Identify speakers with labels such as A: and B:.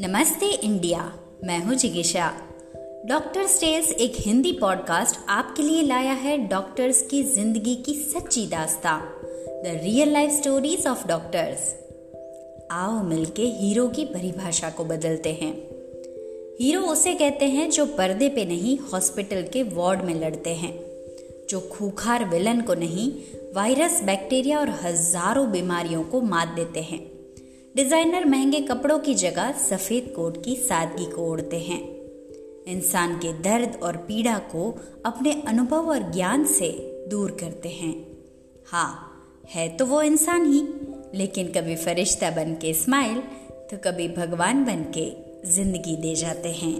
A: नमस्ते इंडिया, मैं हूँ जिगिशा। डॉक्टर स्टेज एक हिंदी पॉडकास्ट आपके लिए लाया है डॉक्टर्स की ज़िंदगी की सच्ची दास्ता, the real life stories of doctors. आओ मिलके हीरो की परिभाषा को बदलते हैं। हीरो उसे कहते हैं जो पर्दे पे नहीं, हॉस्पिटल के वार्ड में लड़ते हैं। जो खूखार विलन को नहीं, वायरस, बैक्टीरिया और हज़ारों बीमारियों को मात देते हैं। डिज़ाइनर महँगे कपड़ों की जगह सफ़ेद कोट की सादगी को ओढ़ते हैं। इंसान के दर्द और पीड़ा को अपने अनुभव और ज्ञान से दूर करते हैं। हाँ है तो वो इंसान ही, लेकिन कभी फरिश्ता बन के स्माइल तो कभी भगवान बन के ज़िंदगी दे जाते हैं।